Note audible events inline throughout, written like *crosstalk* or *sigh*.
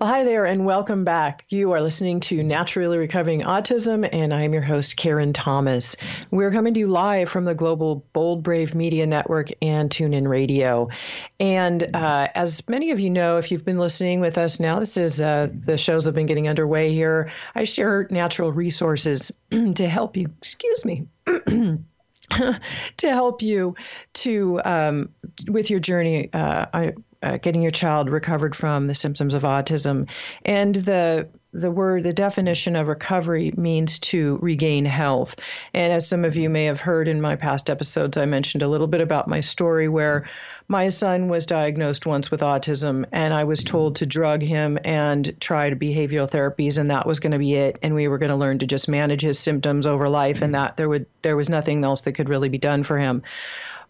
Well, hi there, and welcome back. You are listening to Naturally Recovering Autism, and I'm your host, Karen Thomas. We're coming to you live from the Global Bold Brave Media Network and TuneIn Radio. And uh, as many of you know, if you've been listening with us now, this is uh, the shows have been getting underway here. I share natural resources *clears throat* to help you. Excuse me. *clears throat* to help you to um, with your journey uh, uh, getting your child recovered from the symptoms of autism. And the the word, the definition of recovery means to regain health. And as some of you may have heard in my past episodes, I mentioned a little bit about my story where my son was diagnosed once with autism, and I was told to drug him and try behavioral therapies, and that was going to be it. And we were going to learn to just manage his symptoms over life, and that there would there was nothing else that could really be done for him.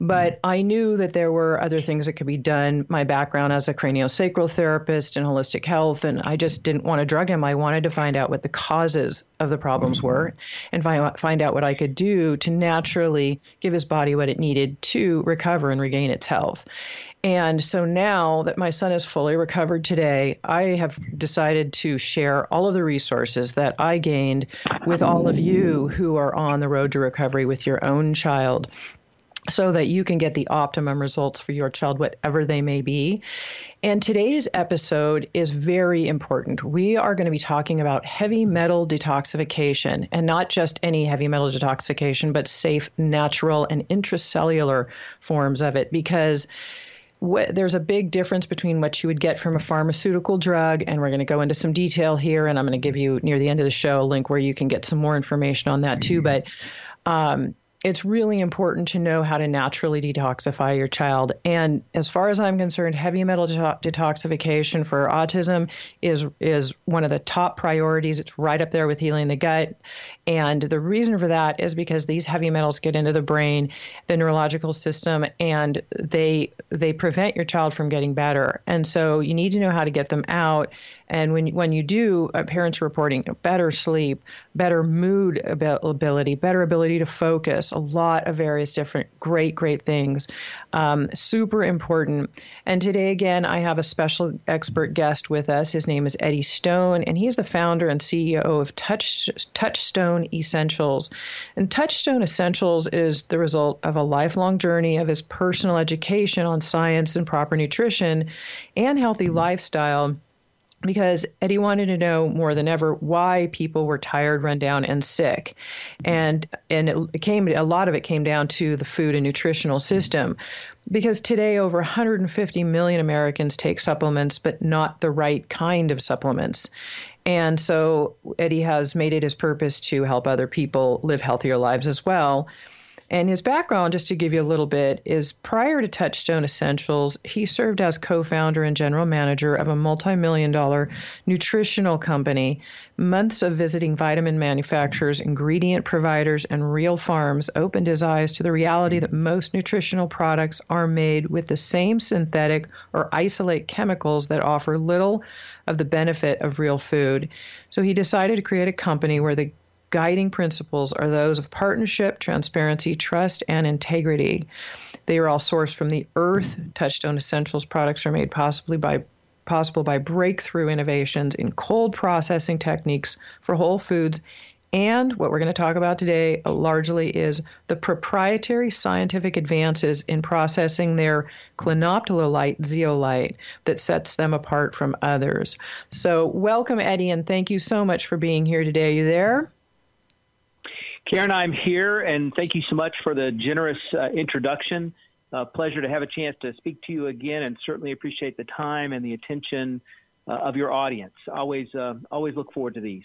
But I knew that there were other things that could be done. My background as a craniosacral therapist and holistic health, and I just didn't want to drug him. I wanted to find out what the causes of the problems were and find, find out what I could do to naturally give his body what it needed to recover and regain its health. And so now that my son is fully recovered today, I have decided to share all of the resources that I gained with all of you who are on the road to recovery with your own child so that you can get the optimum results for your child, whatever they may be. And today's episode is very important. We are going to be talking about heavy metal detoxification, and not just any heavy metal detoxification, but safe, natural, and intracellular forms of it, because what, there's a big difference between what you would get from a pharmaceutical drug, and we're going to go into some detail here, and I'm going to give you near the end of the show a link where you can get some more information on that too. But um, it's really important to know how to naturally detoxify your child. And as far as I'm concerned, heavy metal detoxification for autism is is one of the top priorities. It's right up there with healing the gut. And the reason for that is because these heavy metals get into the brain, the neurological system, and they they prevent your child from getting better. And so you need to know how to get them out and when when you do, uh, parents reporting better sleep, better mood ability, better ability to focus, a lot of various different great great things, um, super important. And today again, I have a special expert guest with us. His name is Eddie Stone, and he's the founder and CEO of Touch Touchstone Essentials. And Touchstone Essentials is the result of a lifelong journey of his personal education on science and proper nutrition and healthy mm-hmm. lifestyle. Because Eddie wanted to know more than ever why people were tired, run down, and sick, mm-hmm. and and it came a lot of it came down to the food and nutritional system, because today over 150 million Americans take supplements, but not the right kind of supplements, and so Eddie has made it his purpose to help other people live healthier lives as well. And his background, just to give you a little bit, is prior to Touchstone Essentials, he served as co founder and general manager of a multi million dollar nutritional company. Months of visiting vitamin manufacturers, ingredient providers, and real farms opened his eyes to the reality that most nutritional products are made with the same synthetic or isolate chemicals that offer little of the benefit of real food. So he decided to create a company where the guiding principles are those of partnership, transparency, trust, and integrity. They are all sourced from the earth. Touchstone Essentials products are made possibly by possible by breakthrough innovations in cold processing techniques for whole foods. And what we're going to talk about today uh, largely is the proprietary scientific advances in processing their clinoptilolite zeolite that sets them apart from others. So, welcome, Eddie, and thank you so much for being here today. Are you there? Karen, I'm here, and thank you so much for the generous uh, introduction. Uh, pleasure to have a chance to speak to you again, and certainly appreciate the time and the attention uh, of your audience. Always, uh, always look forward to these.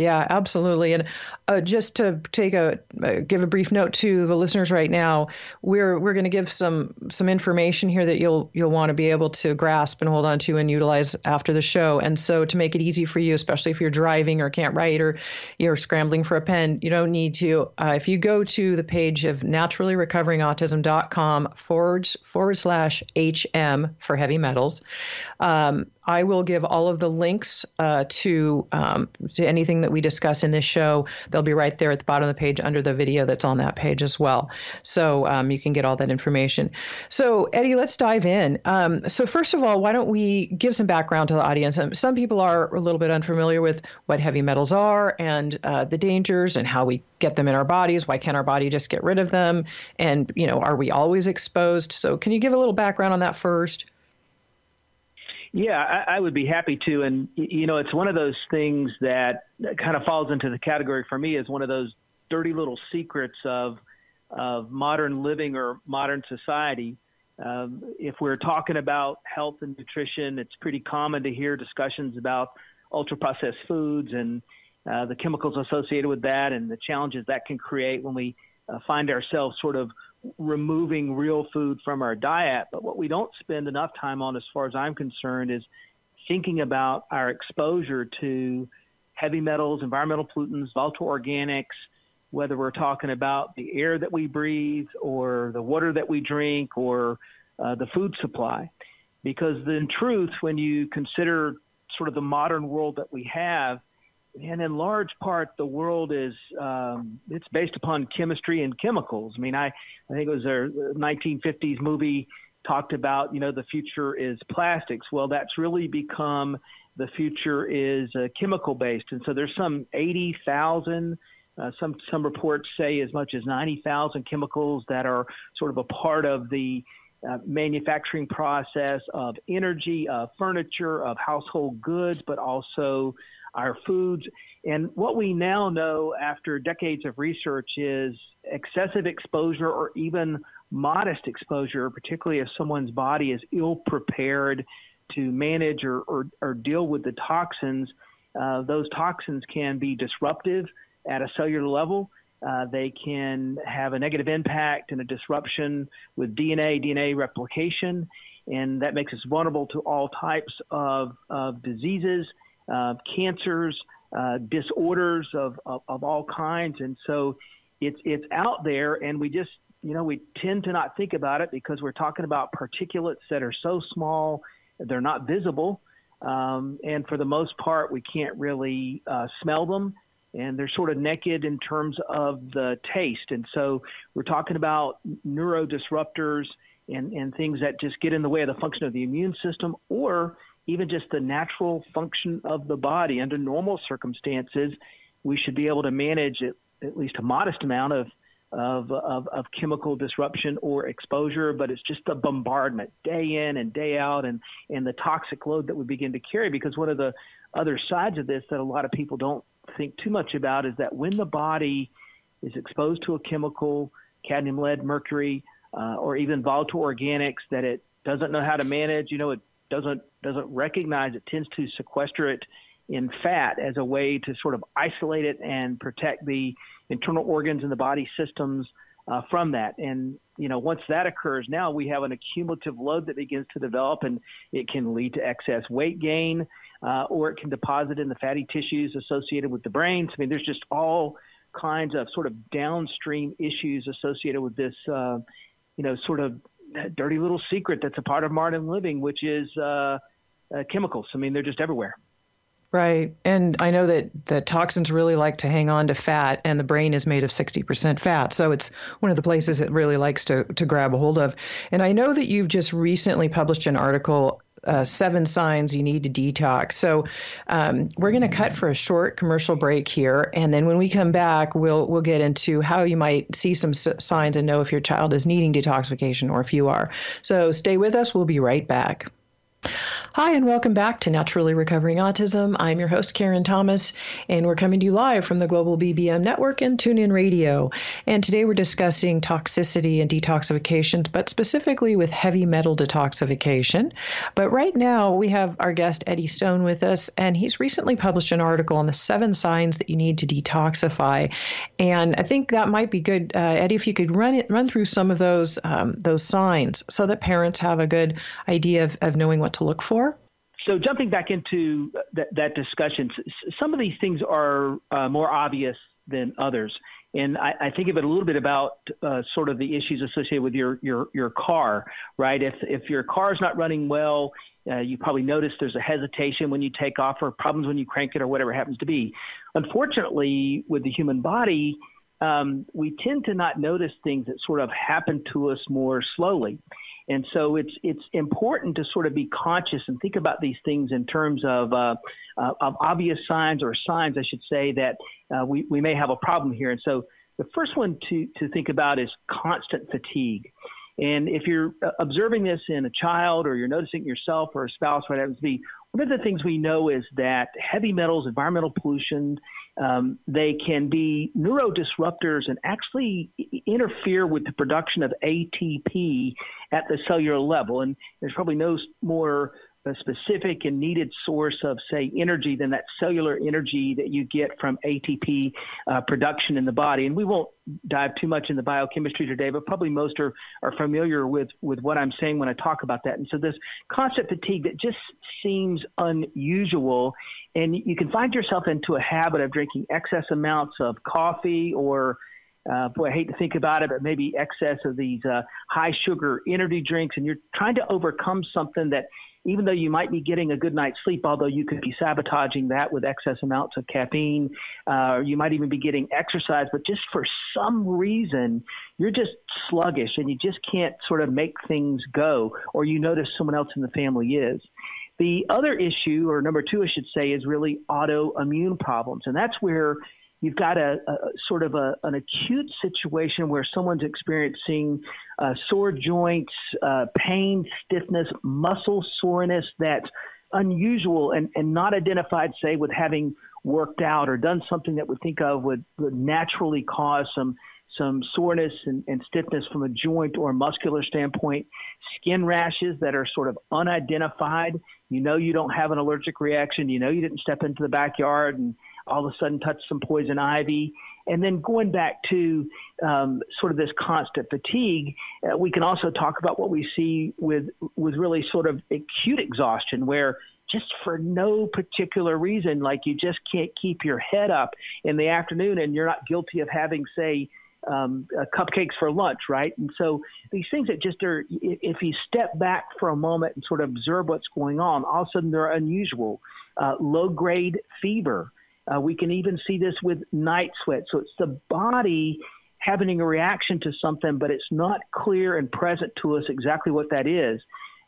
Yeah, absolutely. And uh, just to take a uh, give a brief note to the listeners right now, we're we're going to give some some information here that you'll you'll want to be able to grasp and hold on to and utilize after the show. And so to make it easy for you, especially if you're driving or can't write or you're scrambling for a pen, you don't need to. Uh, if you go to the page of naturallyrecoveringautism.com forward forward slash HM for heavy metals, um, I will give all of the links uh, to um, to anything that we discuss in this show. They'll be right there at the bottom of the page under the video that's on that page as well. So um, you can get all that information. So Eddie, let's dive in. Um, so first of all, why don't we give some background to the audience? Um, some people are a little bit unfamiliar with what heavy metals are and uh, the dangers and how we get them in our bodies. Why can't our body just get rid of them? And you know, are we always exposed? So can you give a little background on that first? Yeah, I, I would be happy to. And, you know, it's one of those things that kind of falls into the category for me as one of those dirty little secrets of, of modern living or modern society. Um, if we're talking about health and nutrition, it's pretty common to hear discussions about ultra processed foods and uh, the chemicals associated with that and the challenges that can create when we uh, find ourselves sort of removing real food from our diet. But what we don't spend enough time on, as far as I'm concerned, is thinking about our exposure to heavy metals, environmental pollutants, volatile organics, whether we're talking about the air that we breathe or the water that we drink or uh, the food supply. Because in truth, when you consider sort of the modern world that we have, and in large part, the world is um, it's based upon chemistry and chemicals. I mean, I I think it was a 1950s movie talked about you know the future is plastics. Well, that's really become the future is uh, chemical based, and so there's some 80,000. Uh, some some reports say as much as 90,000 chemicals that are sort of a part of the uh, manufacturing process of energy, of furniture, of household goods, but also our foods. And what we now know after decades of research is excessive exposure or even modest exposure, particularly if someone's body is ill prepared to manage or, or, or deal with the toxins, uh, those toxins can be disruptive at a cellular level. Uh, they can have a negative impact and a disruption with DNA, DNA replication, and that makes us vulnerable to all types of, of diseases cancers, uh, disorders of, of, of all kinds. And so it's, it's out there, and we just, you know, we tend to not think about it because we're talking about particulates that are so small, they're not visible. Um, and for the most part, we can't really uh, smell them, and they're sort of naked in terms of the taste. And so we're talking about neurodisruptors and, and things that just get in the way of the function of the immune system, or even just the natural function of the body under normal circumstances, we should be able to manage at, at least a modest amount of, of, of, of, chemical disruption or exposure, but it's just the bombardment day in and day out and, and the toxic load that we begin to carry. Because one of the other sides of this that a lot of people don't think too much about is that when the body is exposed to a chemical, cadmium, lead, mercury, uh, or even volatile organics that it doesn't know how to manage, you know, it doesn't doesn't recognize it tends to sequester it in fat as a way to sort of isolate it and protect the internal organs and the body systems uh, from that. And you know, once that occurs, now we have an accumulative load that begins to develop, and it can lead to excess weight gain, uh, or it can deposit in the fatty tissues associated with the brains. I mean, there's just all kinds of sort of downstream issues associated with this, uh, you know, sort of dirty little secret that's a part of modern living, which is uh, uh, chemicals. I mean, they're just everywhere. Right. And I know that the toxins really like to hang on to fat, and the brain is made of 60% fat. So it's one of the places it really likes to, to grab a hold of. And I know that you've just recently published an article uh, seven signs you need to detox. So um, we're going to cut for a short commercial break here, and then when we come back, we'll we'll get into how you might see some s- signs and know if your child is needing detoxification or if you are. So stay with us. We'll be right back. Hi, and welcome back to Naturally Recovering Autism. I'm your host, Karen Thomas, and we're coming to you live from the Global BBM Network and TuneIn Radio. And today we're discussing toxicity and detoxification, but specifically with heavy metal detoxification. But right now we have our guest, Eddie Stone, with us, and he's recently published an article on the seven signs that you need to detoxify. And I think that might be good, uh, Eddie, if you could run it, run through some of those um, those signs so that parents have a good idea of, of knowing what to look for so jumping back into that, that discussion, some of these things are uh, more obvious than others. And I, I think of it a little bit about uh, sort of the issues associated with your your your car, right? If if your car is not running well, uh, you probably notice there's a hesitation when you take off, or problems when you crank it, or whatever it happens to be. Unfortunately, with the human body, um, we tend to not notice things that sort of happen to us more slowly. And so it's it's important to sort of be conscious and think about these things in terms of uh, uh, of obvious signs or signs, I should say, that uh, we we may have a problem here. And so the first one to to think about is constant fatigue. And if you're uh, observing this in a child or you're noticing yourself or a spouse, what happens to be, one of the things we know is that heavy metals, environmental pollution, um, they can be neurodisruptors and actually interfere with the production of ATP at the cellular level. And there's probably no more a specific and needed source of, say, energy than that cellular energy that you get from ATP uh, production in the body. And we won't dive too much into biochemistry today, but probably most are, are familiar with, with what I'm saying when I talk about that. And so this constant fatigue that just seems unusual, and you can find yourself into a habit of drinking excess amounts of coffee or uh, boy, I hate to think about it, but maybe excess of these uh, high sugar energy drinks, and you're trying to overcome something that even though you might be getting a good night's sleep, although you could be sabotaging that with excess amounts of caffeine, uh, you might even be getting exercise, but just for some reason, you're just sluggish and you just can't sort of make things go, or you notice someone else in the family is. The other issue, or number two, I should say, is really autoimmune problems. And that's where you've got a, a sort of a, an acute situation where someone's experiencing uh, sore joints, uh, pain, stiffness, muscle soreness that's unusual and, and not identified, say, with having worked out or done something that we think of would, would naturally cause some some soreness and, and, stiffness from a joint or muscular standpoint, skin rashes that are sort of unidentified. You know you don't have an allergic reaction. You know you didn't step into the backyard and all of a sudden touch some poison ivy. And then going back to um, sort of this constant fatigue, uh, we can also talk about what we see with with really sort of acute exhaustion, where just for no particular reason, like you just can't keep your head up in the afternoon, and you're not guilty of having, say, um, uh, cupcakes for lunch, right? And so these things that just are, if you step back for a moment and sort of observe what's going on, all of a sudden they're unusual. Uh, low grade fever, uh, we can even see this with night sweat. So it's the body having a reaction to something, but it's not clear and present to us exactly what that is.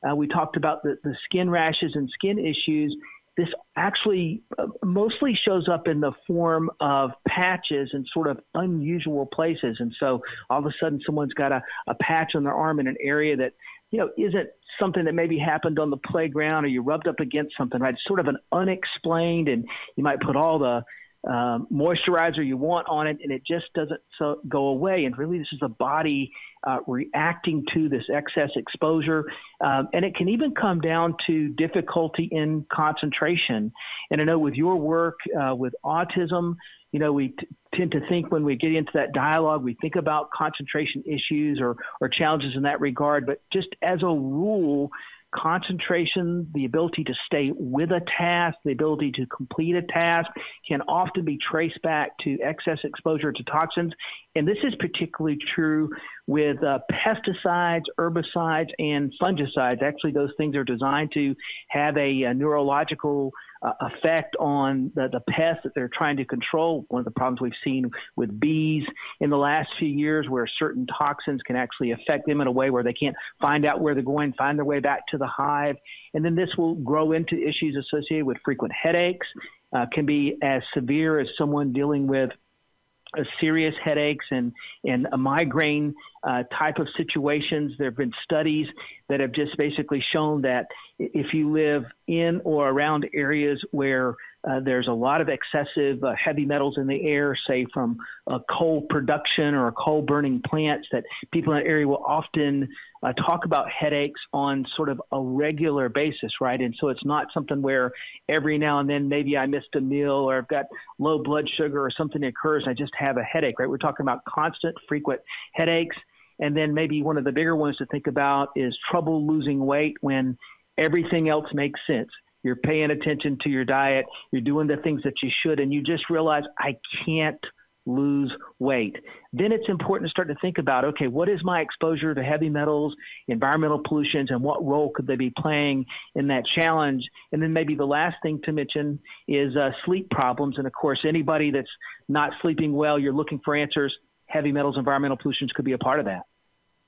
Uh, we talked about the, the skin rashes and skin issues. This actually uh, mostly shows up in the form of patches in sort of unusual places. And so all of a sudden, someone's got a, a patch on their arm in an area that you know, isn't something that maybe happened on the playground or you rubbed up against something, right? It's sort of an unexplained, and you might put all the um, moisturizer you want on it, and it just doesn't so go away. And really, this is the body uh, reacting to this excess exposure, um, and it can even come down to difficulty in concentration. And I know with your work uh, with autism, you know, we t- tend to think when we get into that dialogue, we think about concentration issues or, or challenges in that regard. But just as a rule, concentration, the ability to stay with a task, the ability to complete a task can often be traced back to excess exposure to toxins. And this is particularly true with uh, pesticides, herbicides, and fungicides. Actually, those things are designed to have a, a neurological uh, effect on the, the pests that they're trying to control. One of the problems we've seen with bees in the last few years, where certain toxins can actually affect them in a way where they can't find out where they're going, find their way back to the hive. And then this will grow into issues associated with frequent headaches, uh, can be as severe as someone dealing with serious headaches and, and a migraine uh, type of situations. There have been studies that have just basically shown that if you live in or around areas where uh, there's a lot of excessive uh, heavy metals in the air, say from coal production or coal burning plants, that people in that area will often uh, talk about headaches on sort of a regular basis, right? And so it's not something where every now and then maybe I missed a meal or I've got low blood sugar or something occurs and I just have a headache, right? We're talking about constant, frequent headaches. And then maybe one of the bigger ones to think about is trouble losing weight when everything else makes sense. You're paying attention to your diet, you're doing the things that you should, and you just realize I can't lose weight. Then it's important to start to think about okay, what is my exposure to heavy metals, environmental pollutions, and what role could they be playing in that challenge? And then maybe the last thing to mention is uh, sleep problems. And of course, anybody that's not sleeping well, you're looking for answers. Heavy metals, environmental pollutions could be a part of that.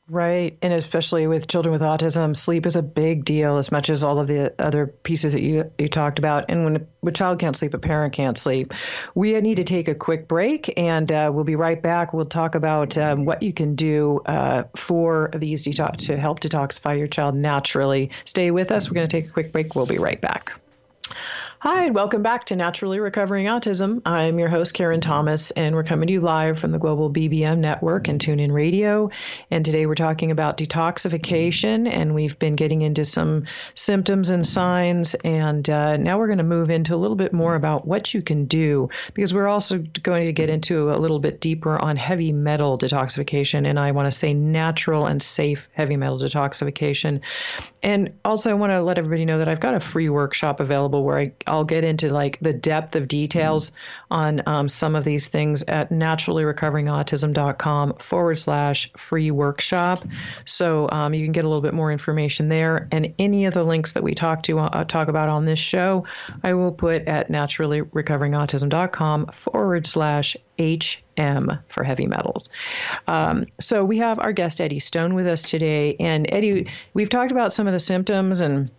Right. And especially with children with autism, sleep is a big deal as much as all of the other pieces that you, you talked about. And when a child can't sleep, a parent can't sleep. We need to take a quick break and uh, we'll be right back. We'll talk about um, what you can do uh, for these detox to help detoxify your child naturally. Stay with us. We're going to take a quick break. We'll be right back. Hi, and welcome back to Naturally Recovering Autism. I'm your host, Karen Thomas, and we're coming to you live from the Global BBM Network and TuneIn Radio. And today we're talking about detoxification, and we've been getting into some symptoms and signs. And uh, now we're going to move into a little bit more about what you can do, because we're also going to get into a little bit deeper on heavy metal detoxification. And I want to say natural and safe heavy metal detoxification. And also, I want to let everybody know that I've got a free workshop available where I I'll get into like the depth of details on um, some of these things at naturallyrecoveringautism.com forward slash free workshop. So um, you can get a little bit more information there. And any of the links that we talk to uh, talk about on this show, I will put at naturallyrecoveringautism.com forward slash HM for heavy metals. Um, so we have our guest Eddie Stone with us today, and Eddie, we've talked about some of the symptoms and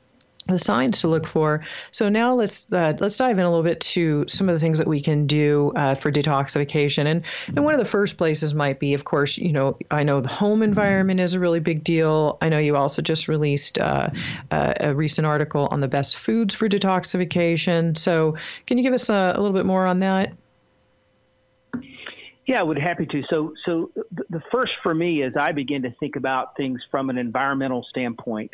the signs to look for. So now let's uh, let's dive in a little bit to some of the things that we can do uh, for detoxification. And and one of the first places might be, of course, you know, I know the home environment is a really big deal. I know you also just released uh, a recent article on the best foods for detoxification. So can you give us a, a little bit more on that? Yeah, I would happy to. So, so the first for me is I begin to think about things from an environmental standpoint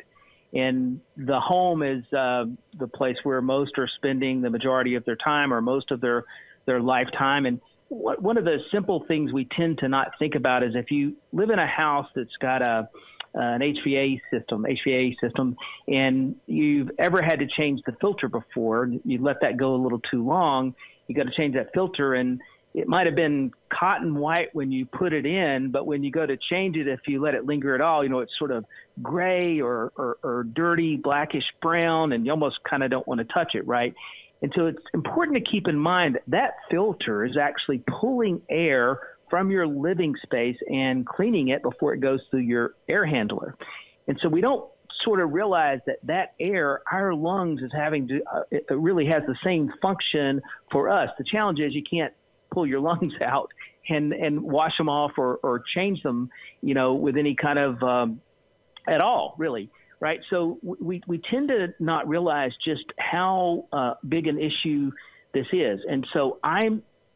and the home is uh, the place where most are spending the majority of their time or most of their their lifetime. And what, one of the simple things we tend to not think about is if you live in a house that's got a an HVA system, HVA system, and you've ever had to change the filter before, you let that go a little too long, you got to change that filter, and it might have been cotton white when you put it in, but when you go to change it, if you let it linger at all, you know, it's sort of gray or, or, or dirty, blackish brown, and you almost kind of don't want to touch it, right? And so it's important to keep in mind that that filter is actually pulling air from your living space and cleaning it before it goes through your air handler. And so we don't sort of realize that that air, our lungs is having to, uh, it really has the same function for us. The challenge is you can't pull your *laughs* lungs out and and wash them off or or change them, you know, with any kind of um, at all, really, right? So we we tend to not realize just how uh, big an issue this is, and so I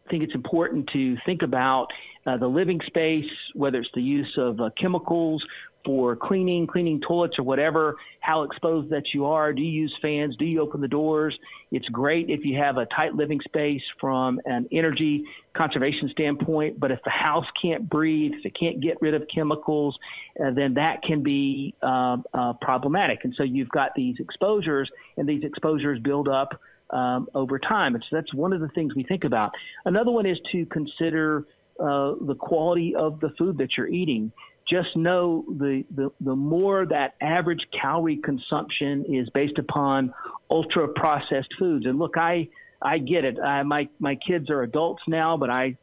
think it's important to think about uh, the living space, whether it's the use of uh, chemicals for cleaning, cleaning toilets or whatever, how exposed that you are. Do you use fans? Do you open the doors? It's great if you have a tight living space from an energy conservation standpoint, but if the house can't breathe, if it can't get rid of chemicals, uh, then that can be uh, uh, problematic. And so you've got these exposures, and these exposures build up um, over time. And so that's one of the things we think about. Another one is to consider uh, the quality of the food that you're eating just know the, the, the more that average calorie consumption is based upon ultra processed foods. And look, I, I get it. I, my, my kids are adults now, but I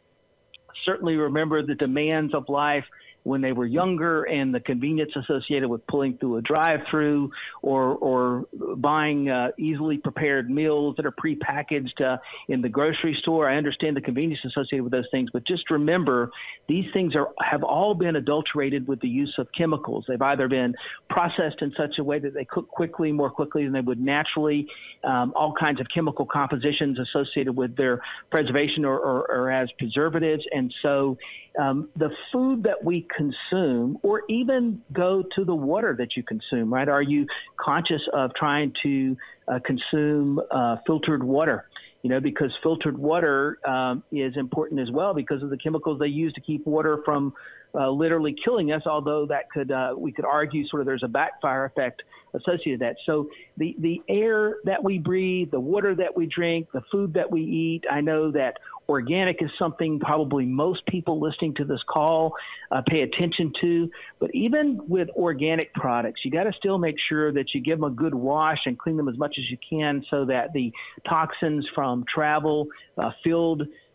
certainly remember the demands of life when they were younger and the convenience associated with pulling through a drive-through or or buying uh, easily prepared meals that are prepackaged uh, in the grocery store. I understand the convenience associated with those things, but just remember these things are have all been adulterated with the use of chemicals. They've either been processed in such a way that they cook quickly, more quickly than they would naturally. Um, all kinds of chemical compositions associated with their preservation or, or, or as preservatives, and so um, the food that we consume, or even go to the water that you consume, right? Are you conscious of trying to uh, consume uh, filtered water? You know, because filtered water um, is important as well because of the chemicals they use to keep water from uh, literally killing us. Although that could uh, we could argue sort of there's a backfire effect associated with that. So the the air that we breathe, the water that we drink, the food that we eat. I know that organic is something probably most people listening to this call uh, pay attention to. But even with organic products, you got to still make sure that you give them a good wash and clean them as much as you can so that the toxins from travel, uh,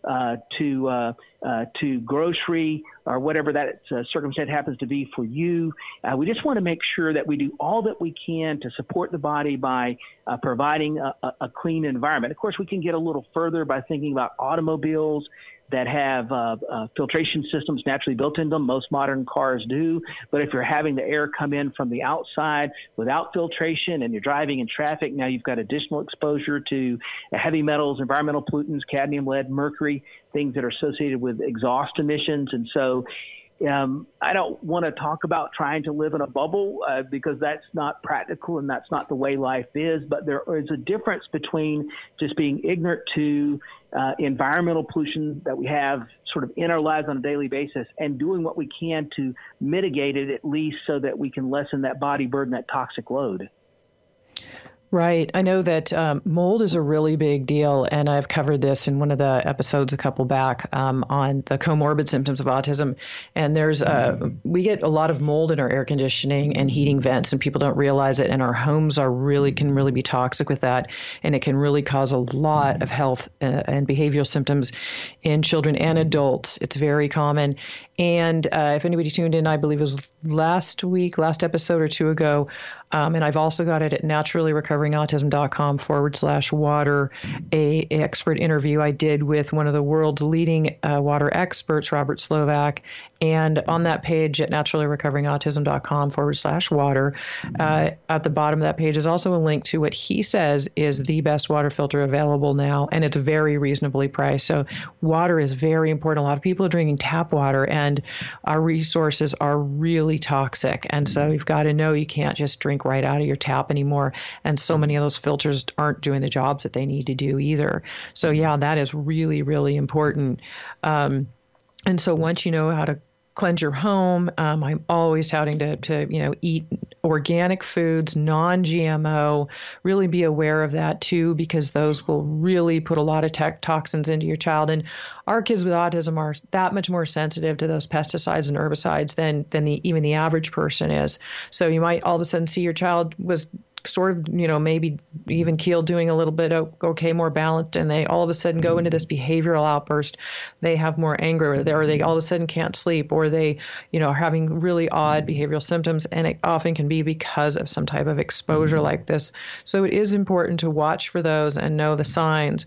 uh, to uh, uh, to grocery or whatever that uh, circumstance happens to be for you. Uh, we just want to make sure that we do all that we can to support the body by uh, providing a, a, clean environment. Of course, we can get a little further by thinking about automobiles that have uh, uh, filtration systems naturally built into them. Most modern cars do. But if you're having the air come in from the outside without filtration and you're driving in traffic, now you've got additional exposure to heavy metals, environmental pollutants, cadmium, lead, mercury, things that are associated with exhaust emissions. And so um, I don't want to talk about trying to live in a bubble uh, because that's not practical and that's not the way life is. But there is a difference between just being ignorant to uh, environmental pollution that we have sort of in our lives on a daily basis and doing what we can to mitigate it at least so that we can lessen that body burden, that toxic load. Right. I know that um, mold is a really big deal, and I've covered this in one of the episodes a couple back um, on the comorbid symptoms of autism. And there's uh, we get a lot of mold in our air conditioning and heating vents, and people don't realize it. And our homes are really can really be toxic with that, and it can really cause a lot of health uh, and behavioral symptoms in children and adults. It's very common. And uh, if anybody tuned in, I believe it was last week, last episode or two ago, um, and I've also got it at naturallyrecoveringautism.com forward slash water, a, a, expert interview I did with one of the world's leading uh, water experts, Robert Slovak. And on that page at naturallyrecoveringautism.com forward slash water, uh, at the bottom of that page is also a link to what he says is the best water filter available now, and it's very reasonably priced. So water is very important. A lot of people are drinking tap water, and our resources are really toxic. And so you've got to know you can't just drink right out of your tap anymore. And so many of those filters aren't doing the jobs that they need to do either. So yeah, that is really, really important. Um, and so once you know how to cleanse your home. Um, I'm always touting to, to, you know, eat organic foods, non GMO. Really be aware of that too, because those will really put a lot of tech toxins into your child. And our kids with autism are that much more sensitive to those pesticides and herbicides than, than the, even the average person is. So you might all of a sudden see your child was sort of, you know, maybe even keel doing a little bit okay, more balanced, and they all of a sudden go into this behavioral outburst. They have more anger, or they all of a sudden can't sleep, or they, you know, are having really odd behavioral symptoms, and it often can be because of some type of exposure mm-hmm. like this. So it is important to watch for those and know the signs.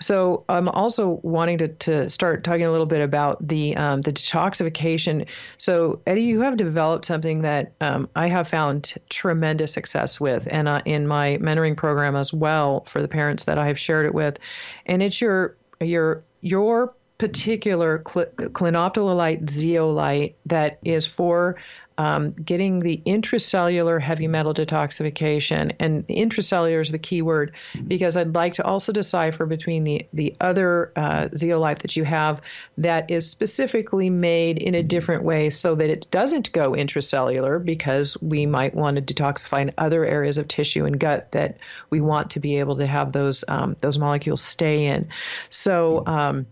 So I'm also wanting to, to start talking a little bit about the um, the detoxification. So Eddie, you have developed something that um, I have found tremendous success with, and uh, in my mentoring program as well for the parents that I have shared it with, and it's your your your particular cl- clinoptilolite zeolite that is for um, getting the intracellular heavy metal detoxification. And intracellular is the key word because I'd like to also decipher between the, the other uh, zeolite that you have that is specifically made in a different way so that it doesn't go intracellular because we might want to detoxify in other areas of tissue and gut that we want to be able to have those, um, those molecules stay in. So, um,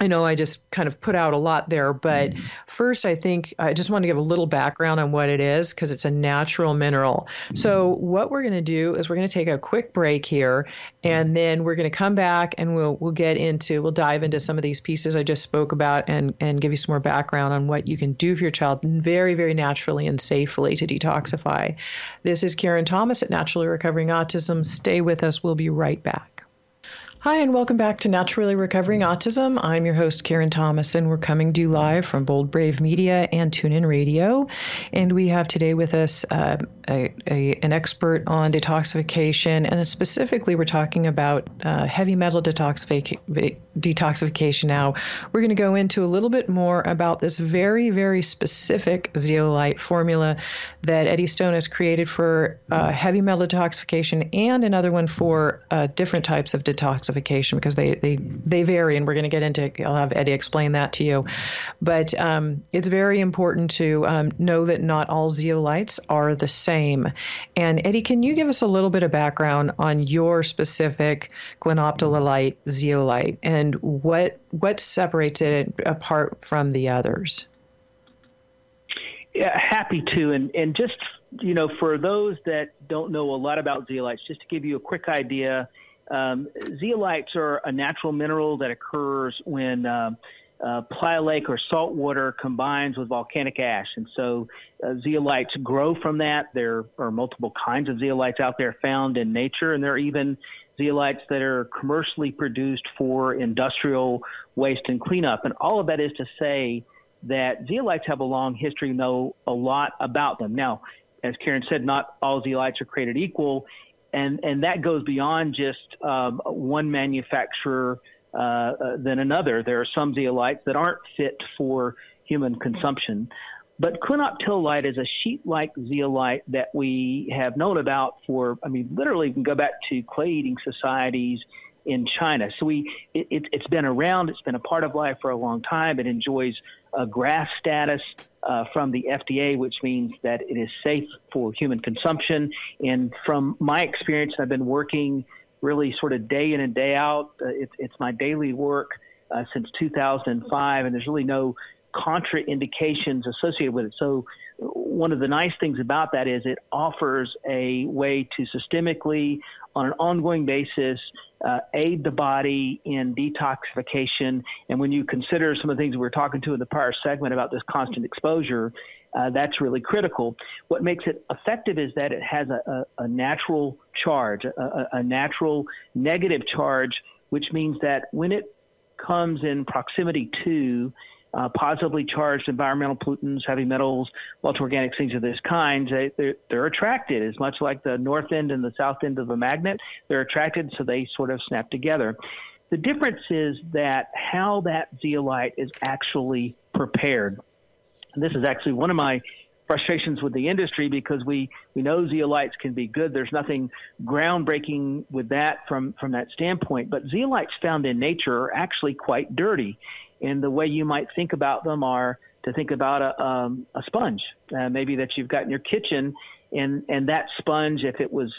I know I just kind of put out a lot there, but mm-hmm. first, I think I just want to give a little background on what it is because it's a natural mineral. Mm-hmm. So, what we're going to do is we're going to take a quick break here, and then we're going to come back and we'll we'll get into we'll dive into some of these pieces I just spoke about and and give you some more background on what you can do for your child very very naturally and safely to detoxify. This is Karen Thomas at Naturally Recovering Autism. Stay with us. We'll be right back. Hi, and welcome back to Naturally Recovering Autism. I'm your host, Karen Thomas, and we're coming to you live from Bold Brave Media and TuneIn Radio. And we have today with us uh, a, a, an expert on detoxification, and specifically, we're talking about uh, heavy metal detoxification. Detoxification. Now, we're going to go into a little bit more about this very, very specific zeolite formula that Eddie Stone has created for uh, heavy metal detoxification and another one for uh, different types of detoxification classification because they they they vary, and we're going to get into. I'll have Eddie explain that to you, but um, it's very important to um, know that not all zeolites are the same. And Eddie, can you give us a little bit of background on your specific clinoptilolite zeolite and what what separates it apart from the others? Yeah, happy to. And and just you know, for those that don't know a lot about zeolites, just to give you a quick idea, um, zeolites are a natural mineral that occurs when uh, uh, playa lake or salt water combines with volcanic ash. And so uh, zeolites grow from that. There are multiple kinds of zeolites out there found in nature, and there are even zeolites that are commercially produced for industrial waste and cleanup. And all of that is to say that zeolites have a long history, know a lot about them. Now, as Karen said, not all zeolites are created equal, and and that goes beyond just um, one manufacturer uh, uh, than another. There are some zeolites that aren't fit for human consumption. But clinoptilolite is a sheet-like zeolite that we have known about for, I mean, literally can go back to clay-eating societies in China. So we, it, has been around. It's been a part of life for a long time. It enjoys a GRAS status uh, from the FDA, which means that it is safe for human consumption. And from my experience, I've been working really sort of day in and day out. Uh, it's, it's my daily work uh, since 2005, and there's really no contraindications associated with it. So, one of the nice things about that is it offers a way to systemically, on an ongoing basis, uh, aid the body in detoxification. And when you consider some of the things we were talking to in the prior segment about this constant exposure, uh, that's really critical. What makes it effective is that it has a, a, a natural charge, a, a natural negative charge, which means that when it comes in proximity to uh, positively charged environmental pollutants, heavy metals, multi-organic things of this kind, they, they're, they're attracted It's much like the north end and the south end of a magnet. They're attracted, so they sort of snap together. The difference is that how that zeolite is actually prepared. And this is actually one of my frustrations with the industry because we, we know zeolites can be good. There's nothing groundbreaking with that from, from that standpoint. But zeolites found in nature are actually quite dirty. And the way you might think about them are to think about a, um, a sponge, uh, maybe that you've got in your kitchen. And, and that sponge, if it was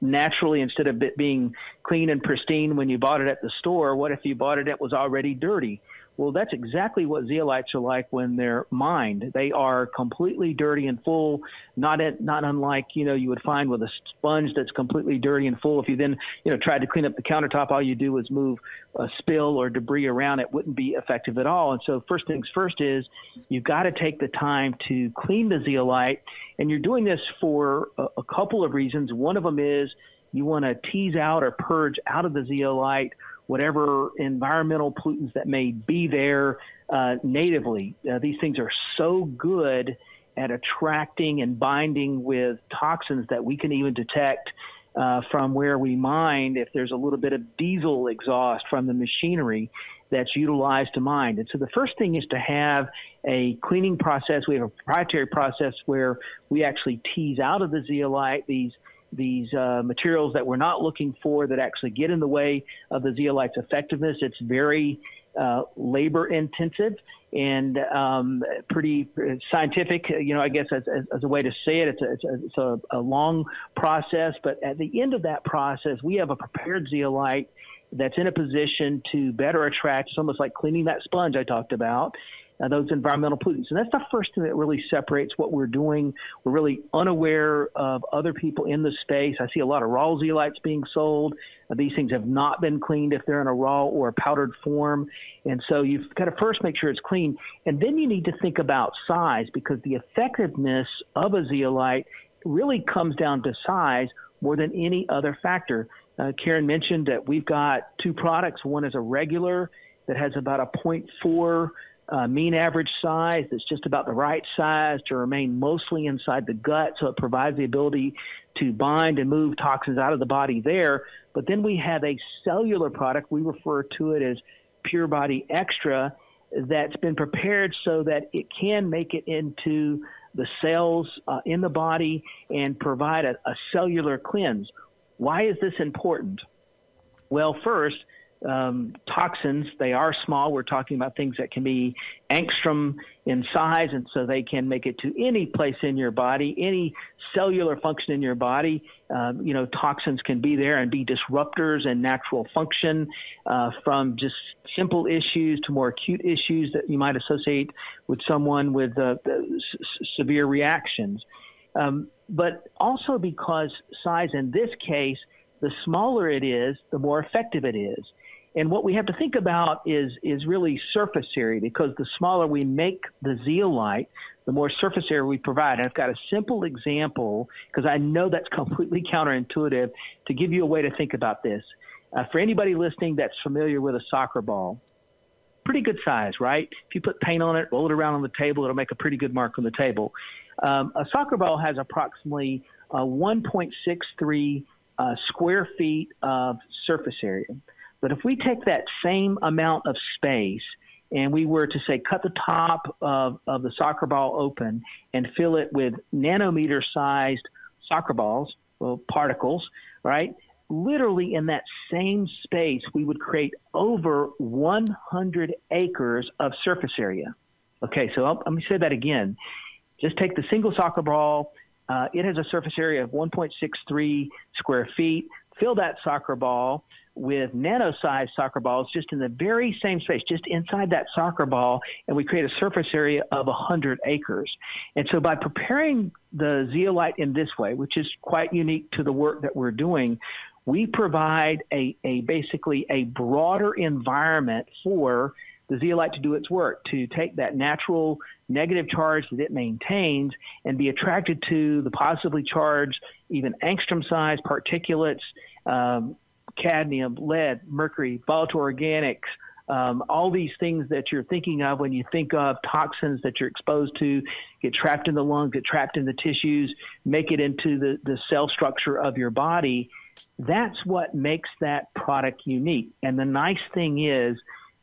naturally, instead of it being clean and pristine when you bought it at the store, what if you bought it, it was already dirty? Well, that's exactly what zeolites are like when they're mined. They are completely dirty and full, not at, not unlike you know you would find with a sponge that's completely dirty and full. If you then you know tried to clean up the countertop, all you do is move a spill or debris around. It wouldn't be effective at all. And so first things first is you've got to take the time to clean the zeolite, and you're doing this for a, a couple of reasons. One of them is you want to tease out or purge out of the zeolite whatever environmental pollutants that may be there uh, natively. Uh, these things are so good at attracting and binding with toxins that we can even detect uh, from where we mine if there's a little bit of diesel exhaust from the machinery that's utilized to mine. And so the first thing is to have a cleaning process. We have a proprietary process where we actually tease out of the zeolite these these uh, materials that we're not looking for that actually get in the way of the zeolite's effectiveness. It's very uh, labor intensive and um, pretty scientific, you know, I guess as, as, as a way to say it, it's, a, it's, a, it's a, a, long process. But at the end of that process, we have a prepared zeolite that's in a position to better attract. It's almost like cleaning that sponge I talked about uh, those environmental pollutants. And that's the first thing that really separates what we're doing. We're really unaware of other people in the space. I see a lot of raw zeolites being sold. Uh, these things have not been cleaned if they're in a raw or a powdered form. And so you've got to first make sure it's clean. And then you need to think about size because the effectiveness of a zeolite really comes down to size more than any other factor. Uh, Karen mentioned that we've got two products. One is a regular that has about a 0.4 uh, mean average size that's just about the right size to remain mostly inside the gut, so it provides the ability to bind and move toxins out of the body there. But then we have a cellular product, we refer to it as Pure Body Extra, that's been prepared so that it can make it into the cells uh, in the body and provide a, a cellular cleanse. Why is this important? Well, first, um, toxins, they are small. We're talking about things that can be angstrom in size, and so they can make it to any place in your body, any cellular function in your body. Um, you know, toxins can be there and be disruptors in natural function uh, from just simple issues to more acute issues that you might associate with someone with uh, s- severe reactions. Um, but also because size in this case, the smaller it is, the more effective it is. And what we have to think about is is really surface area because the smaller we make the zeolite, the more surface area we provide. And I've got a simple example because I know that's *laughs* completely counterintuitive to give you a way to think about this. Uh, for anybody listening that's familiar with a soccer ball, pretty good size, right? If you put paint on it, roll it around on the table, it'll make a pretty good mark on the table. Um, a soccer ball has approximately uh, 1.63 uh, square feet of surface area. But if we take that same amount of space and we were to say cut the top of, of the soccer ball open and fill it with nanometer sized soccer balls, well, particles, right? Literally in that same space, we would create over 100 acres of surface area. Okay, so I'll, let me say that again. Just take the single soccer ball. Uh, it has a surface area of 1.63 square feet. Fill that soccer ball with nano-sized soccer balls just in the very same space, just inside that soccer ball, and we create a surface area of 100 acres. And so by preparing the zeolite in this way, which is quite unique to the work that we're doing, we provide a, a basically a broader environment for the zeolite to do its work, to take that natural negative charge that it maintains and be attracted to the positively charged, even angstrom sized particulates, um, cadmium, lead, mercury, volatile organics, um, all these things that you're thinking of when you think of toxins that you're exposed to get trapped in the lungs, get trapped in the tissues, make it into the, the cell structure of your body. That's what makes that product unique. And the nice thing is,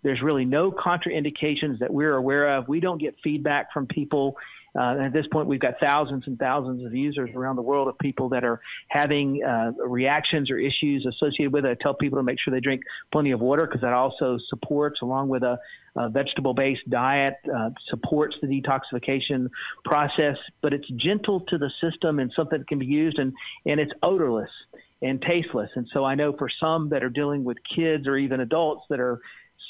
there's really no contraindications that we're aware of. We don't get feedback from people uh, at this point, we've got thousands and thousands of users around the world of people that are having uh, reactions or issues associated with it. I tell people to make sure they drink plenty of water because that also supports, along with a, a vegetable-based diet, uh, supports the detoxification process. But it's gentle to the system and something that can be used, and and it's odorless and tasteless. And so I know for some that are dealing with kids or even adults that are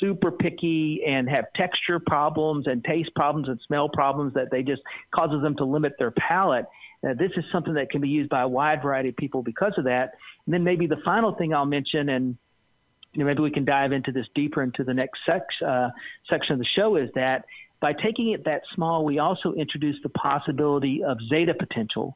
super picky and have texture problems and taste problems and smell problems that they just causes them to limit their palate. Uh, this is something that can be used by a wide variety of people because of that. And then maybe the final thing I'll mention, and you know, maybe we can dive into this deeper into the next sex, uh, section of the show, is that by taking it that small, we also introduce the possibility of zeta potential.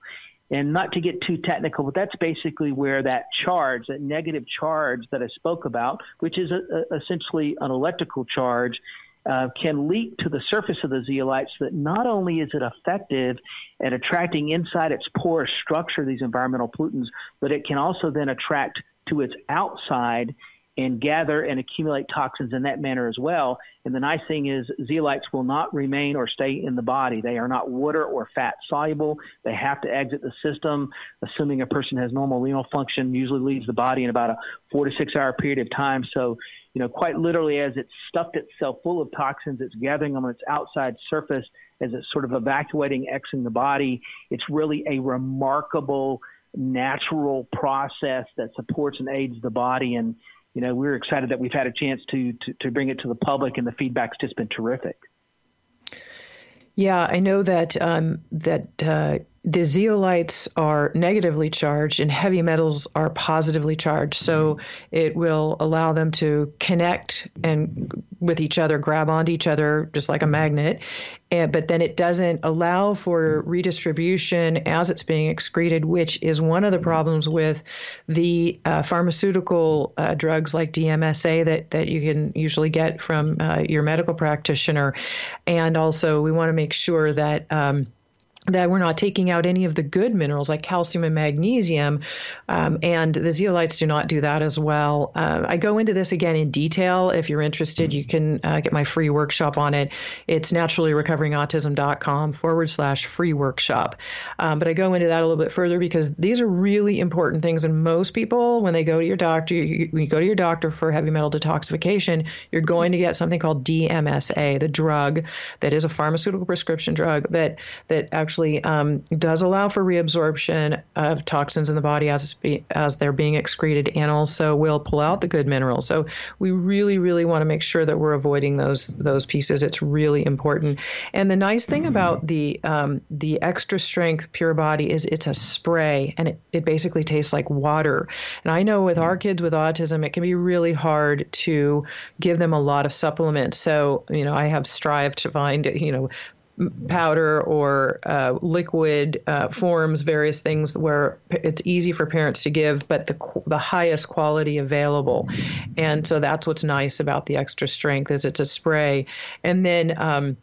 And not to get too technical, but that's basically where that charge, that negative charge that I spoke about, which is a, a, essentially an electrical charge, uh, can leak to the surface of the zeolite so that not only is it effective at attracting inside its porous structure these environmental pollutants, but it can also then attract to its outside and gather and accumulate toxins in that manner as well. And the nice thing is, zeolites will not remain or stay in the body. They are not water or fat soluble. They have to exit the system, assuming a person has normal renal function, usually leaves the body in about a four to six hour period of time. So, you know, quite literally, as it's stuffed itself full of toxins, it's gathering them on its outside surface as it's sort of evacuating, exiting the body. It's really a remarkable natural process that supports and aids the body. And you know, we're excited that we've had a chance to, to, to bring it to the public, and the feedback's just been terrific. Yeah, I know that um, that uh, the zeolites are negatively charged and heavy metals are positively charged. So it will allow them to connect and with each other, grab onto each other just like a magnet. And, but then it doesn't allow for redistribution as it's being excreted, which is one of the problems with the uh, pharmaceutical uh, drugs like DMSA that, that you can usually get from uh, your medical practitioner. And also, we want to make sure that. Um, that we're not taking out any of the good minerals like calcium and magnesium. Um, and the zeolites do not do that as well. Uh, I go into this again in detail. If you're interested, you can uh, get my free workshop on it. It's naturallyrecoveringautism.com forward slash free workshop. Um, but I go into that a little bit further because these are really important things. And most people, when they go to your doctor, you, when you go to your doctor for heavy metal detoxification, you're going to get something called DMSA, the drug that is a pharmaceutical prescription drug that, that actually actually um, does allow for reabsorption of toxins in the body as as they're being excreted, and also will pull out the good minerals. So we really, really want to make sure that we're avoiding those those pieces. It's really important. And the nice thing about the um, the extra strength pure body is it's a spray, and it, it basically tastes like water. And I know with our kids with autism, it can be really hard to give them a lot of supplements. So you know, I have strived to find you know powder or uh, liquid uh, forms, various things where it's easy for parents to give, but the the highest quality available. And so that's what's nice about the extra strength is it's a spray, and then. Um,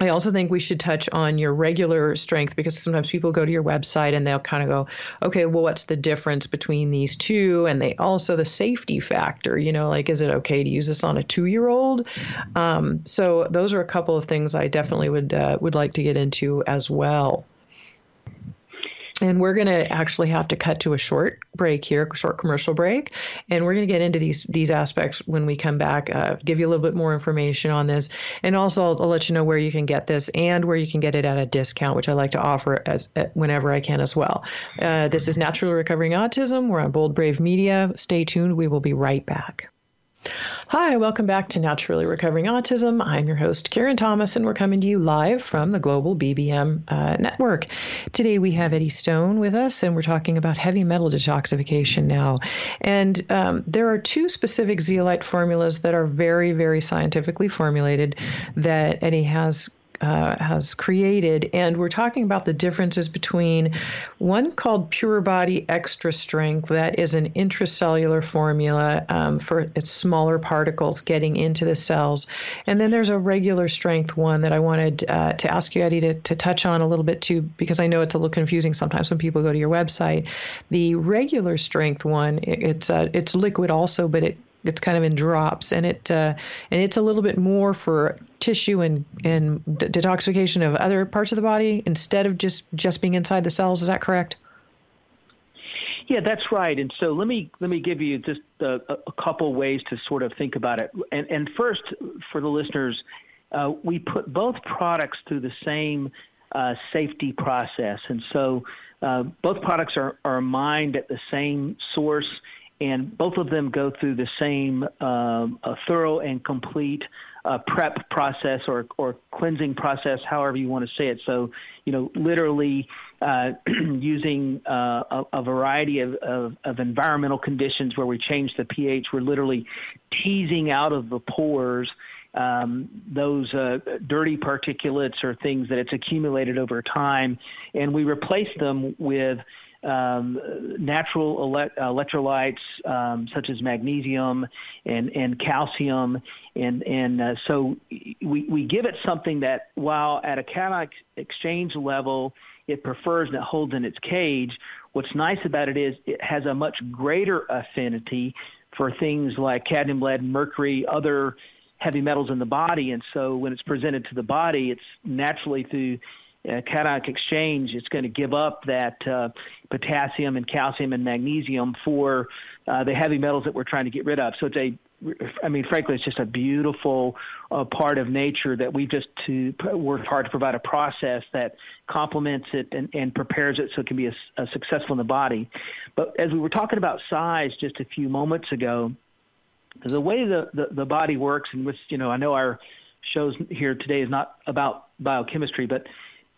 I also think we should touch on your regular strength because sometimes people go to your website and they'll kind of go, okay, well, what's the difference between these two? And they also the safety factor, you know, like is it okay to use this on a two year old? Um, so those are a couple of things I definitely would uh, would like to get into as well. And we're going to actually have to cut to a short break here, short commercial break, and we're going to get into these these aspects when we come back. Uh, give you a little bit more information on this, and also I'll, I'll, let you know where you can get this and where you can get it at a discount, which I like to offer as uh, whenever I can as well. Uh, this is Naturally Recovering Autism. We're on Bold Brave Media. Stay tuned. We will be right back. Hi, welcome back to Naturally Recovering Autism. I'm your host, Karen Thomas, and we're coming to you live from the Global BBM uh, Network. Today we have Eddie Stone with us, and we're talking about heavy metal detoxification now. And um, there are two specific zeolite formulas that are very, very scientifically formulated that Eddie has uh, has created. And we're talking about the differences between one called Pure Body Extra Strength, that is an intracellular formula um, for its smaller particles getting into the cells. And then there's a regular strength one that I wanted uh, to ask you, Eddie, to, to touch on a little bit too, because I know it's a little confusing sometimes when people go to your website. The regular strength one, it, it's, uh, it's liquid also, but it it's kind of in drops, and it uh, and it's a little bit more for tissue and and d- detoxification of other parts of the body instead of just just being inside the cells. Is that correct? Yeah, that's right. And so let me let me give you just a, a couple ways to sort of think about it. And, and first, for the listeners, uh, we put both products through the same uh, safety process, and so uh, both products are, are mined at the same source and both of them go through the same um, thorough and complete uh, prep process or, or cleansing process, however you want to say it. So, you know, literally uh, *clears throat* using uh, a, a, variety of, of, of, environmental conditions where we change the pH, we're literally teasing out of the pores um, those uh, dirty particulates or things that it's accumulated over time, and we replace them with um, natural ele- electrolytes um, such as magnesium and, and calcium. And, and uh, so we, we give it something that, while at a cation exchange level, it prefers and it holds in its cage, what's nice about it is it has a much greater affinity for things like cadmium, lead, mercury, other heavy metals in the body. And so when it's presented to the body, it's naturally through uh, cationic exchange, it's going to give up that uh, potassium and calcium and magnesium for uh, the heavy metals that we're trying to get rid of. So it's a, I mean, frankly, it's just a beautiful uh, part of nature that we just to work hard to provide a process that complements it and, and prepares it so it can be a, a successful in the body. But as we were talking about size just a few moments ago, the way the, the, the body works, and which you know, I know our shows here today is not about biochemistry, but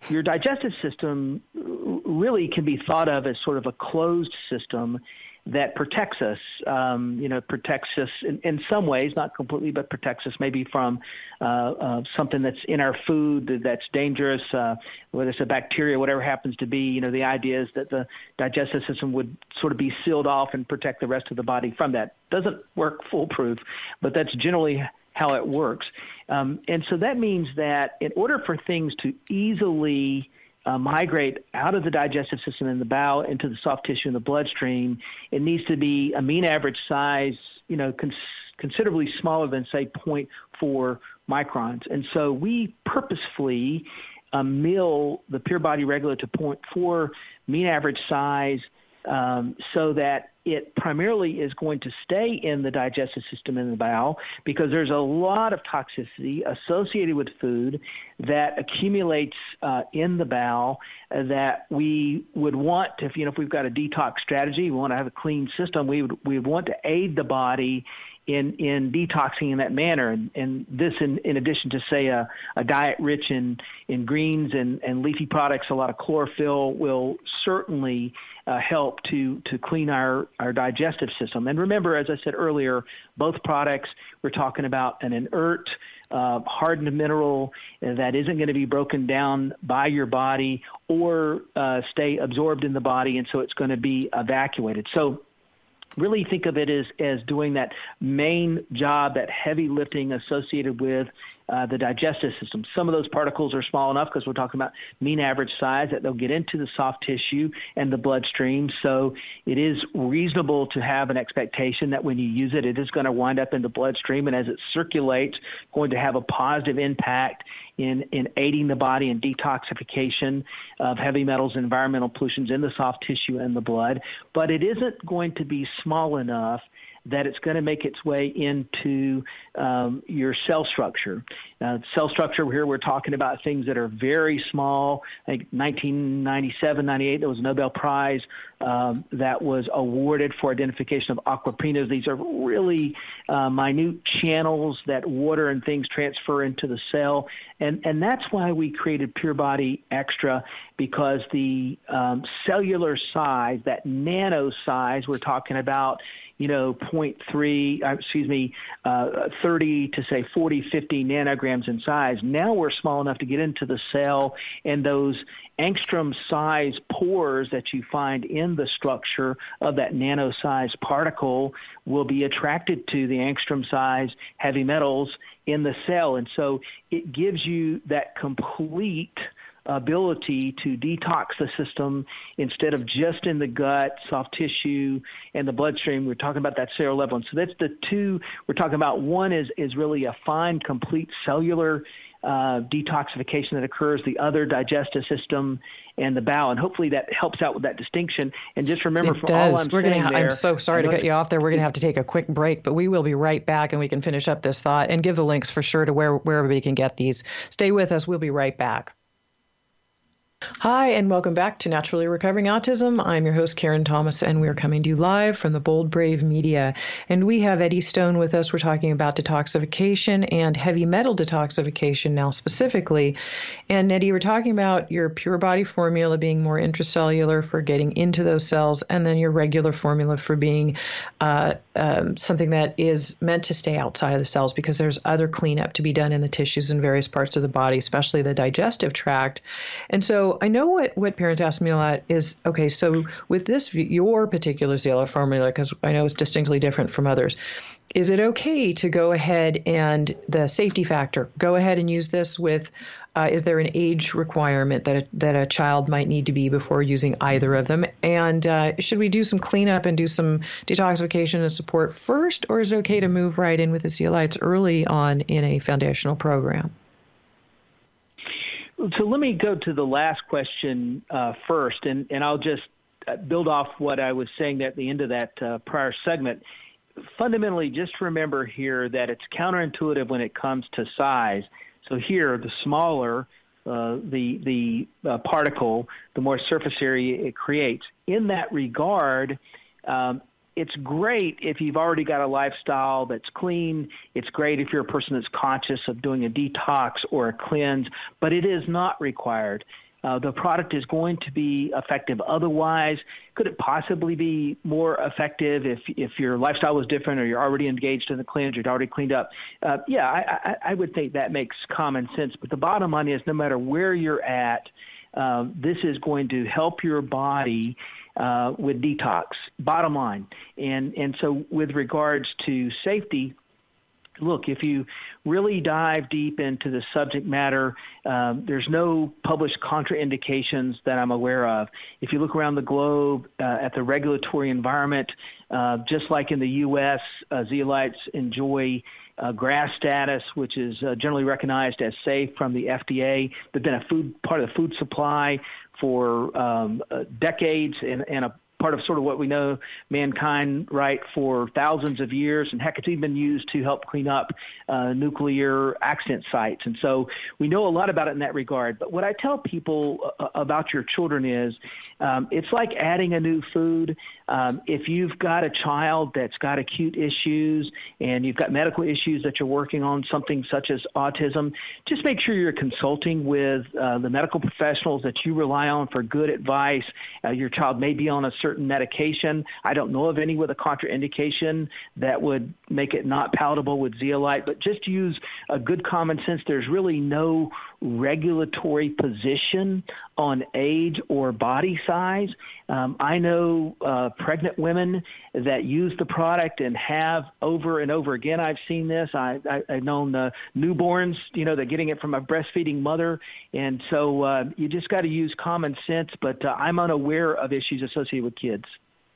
your digestive system really can be thought of as sort of a closed system that protects us. Um, you know, protects us in, in, some ways, not completely, but protects us maybe from uh, uh, something that's in our food that's dangerous, uh, whether it's a bacteria, whatever happens to be. You know, the idea is that the digestive system would sort of be sealed off and protect the rest of the body from that. Doesn't work foolproof, but that's generally how it works. Um, and so that means that in order for things to easily uh, migrate out of the digestive system in the bowel into the soft tissue in the bloodstream, it needs to be a mean average size, you know, cons- considerably smaller than say 0.4 microns. And so we purposefully uh, mill the pure body regula to 0.4 mean average size um, so that it primarily is going to stay in the digestive system in the bowel because there's a lot of toxicity associated with food that accumulates uh, in the bowel that we would want to, if, you know, if we've got a detox strategy, we want to have a clean system, we would, we would want to aid the body in in detoxing in that manner. And, and this, in, in addition to say a, a diet rich in in greens and, and leafy products, a lot of chlorophyll will certainly uh, help to to clean our our digestive system. And remember, as I said earlier, both products we're talking about an inert. Uh, hardened mineral that isn't going to be broken down by your body or uh, stay absorbed in the body, and so it's going to be evacuated. So really think of it as, as doing that main job, that heavy lifting associated with uh, the digestive system. Some of those particles are small enough because we're talking about mean average size that they'll get into the soft tissue and the bloodstream. So it is reasonable to have an expectation that when you use it, it is going to wind up in the bloodstream, and as it circulates, going to have a positive impact in, in aiding the body in detoxification of heavy metals and environmental pollutions in the soft tissue and the blood. But it isn't going to be small enough that it's going to make its way into um, your cell structure. Uh, cell structure here, we're talking about things that are very small. Think 1997, 98, there was a Nobel Prize um, that was awarded for identification of aquaporins. These are really uh, minute channels that water and things transfer into the cell, and and that's why we created Pure Body Extra because the um, cellular size, that nano size, we're talking about you know, 0.3, uh, excuse me, uh, 30 to say 40, 50 nanograms in size. Now we're small enough to get into the cell, and those angstrom size pores that you find in the structure of that nano sized particle will be attracted to the angstrom size heavy metals in the cell. And so it gives you that complete ability to detox the system instead of just in the gut, soft tissue, and the bloodstream. We're talking about that. And so that's the two we're talking about. One is, is really a fine, complete cellular uh, detoxification that occurs, the other digestive system and the bowel, and hopefully that helps out with that distinction. And just remember, it does. I'm we're gonna. Ha- there, I'm so sorry to cut you off there. We're going to have to take a quick break, but we will be right back, and we can finish up this thought and give the links for sure to where where everybody can get these. Stay with us. We'll be right back. Hi, and welcome back to Naturally Recovering Autism. I'm your host, Karen Thomas, and we're coming to you live from the Bold Brave Media. And we have Eddie Stone with us. We're talking about detoxification and heavy metal detoxification now, specifically. And Eddie, we're talking about your pure body formula being more intracellular for getting into those cells, and then your regular formula for being uh, um, something that is meant to stay outside of the cells because there's other cleanup to be done in the tissues in various parts of the body, especially the digestive tract. And so, I know what, what parents ask me a lot is okay, so with this, your particular zeolite formula, because I know it's distinctly different from others, is it okay to go ahead and the safety factor, go ahead and use this with? Uh, is there an age requirement that a, that a child might need to be before using either of them? And uh, should we do some cleanup and do some detoxification and support first, or is it okay to move right in with the zeolites early on in a foundational program? So let me go to the last question uh, first, and, and I'll just uh, build off what I was saying at the end of that uh, prior segment. Fundamentally, just remember here that it's counterintuitive when it comes to size. So here, the smaller uh, the the uh, particle, the more surface area it creates. In that regard, um, it's great if you've already got a lifestyle that's clean. It's great if you're a person that's conscious of doing a detox or a cleanse, but it is not required. Uh, the product is going to be effective otherwise. Could it possibly be more effective if if your lifestyle was different or you're already engaged in the cleanse, you're already cleaned up? Uh, yeah, I, I, I would think that makes common sense. But the bottom line is, no matter where you're at, uh, this is going to help your body uh, with detox. Bottom line, and and so with regards to safety, look, if you really dive deep into the subject matter, um, there's no published contraindications that I'm aware of. If you look around the globe uh, at the regulatory environment, uh, just like in the U.S., uh, zeolites enjoy uh, GRAS status, which is uh, generally recognized as safe from the FDA. They've been a food part of the food supply for um, uh, decades and, and a part of sort of what we know mankind right for thousands of years, and heck, it's even been used to help clean up uh, nuclear accident sites. And so we know a lot about it in that regard. But what I tell people uh, about your children is um, it's like adding a new food. Um, if you've got a child that's got acute issues and you've got medical issues that you're working on, something such as autism, just make sure you're consulting with uh, the medical professionals that you rely on for good advice. Uh, your child may be on a certain medication. I don't know of any with a contraindication that would make it not palatable with zeolite, but just use a good common sense. There's really no regulatory position on age or body size. Um, I know uh, pregnant women that use the product and have over and over again. I've seen this. I, I've known the newborns, you know, they're getting it from a breastfeeding mother. And so uh, you just got to use common sense, but uh, I'm unaware of issues associated with kids.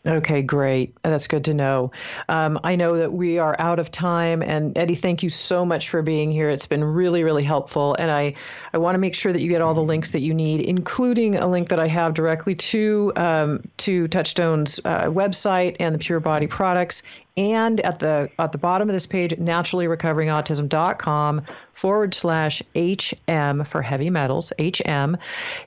Okay, great. That's good to know. Um, I know that we are out of time, and Eddie, thank you so much for being here. It's been really, really helpful, and I, I want to make sure that you get all the links that you need, including a link that I have directly to um, to Touchstone's uh, website and the Pure Body products, and at the at the bottom of this page, naturallyrecoveringautism.com forward slash HM for heavy metals, HM,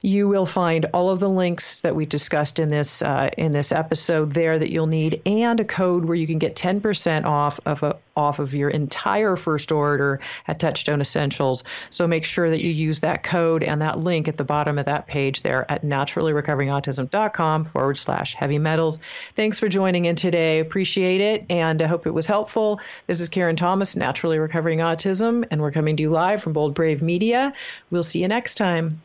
you will find all of the links that we discussed in this uh, in this episode there that you'll need, and a code where you can get 10% off of a, off of your entire first order at Touchstone Essentials. So make sure that you use that code and that link at the bottom of that page there at naturallyrecoveringautism.com forward slash heavy metals. Thanks for joining in today. Appreciate it, and I hope it was helpful. This is Karen Thomas, Naturally Recovering Autism, and we're coming to you live from Bold Brave Media. We'll see you next time.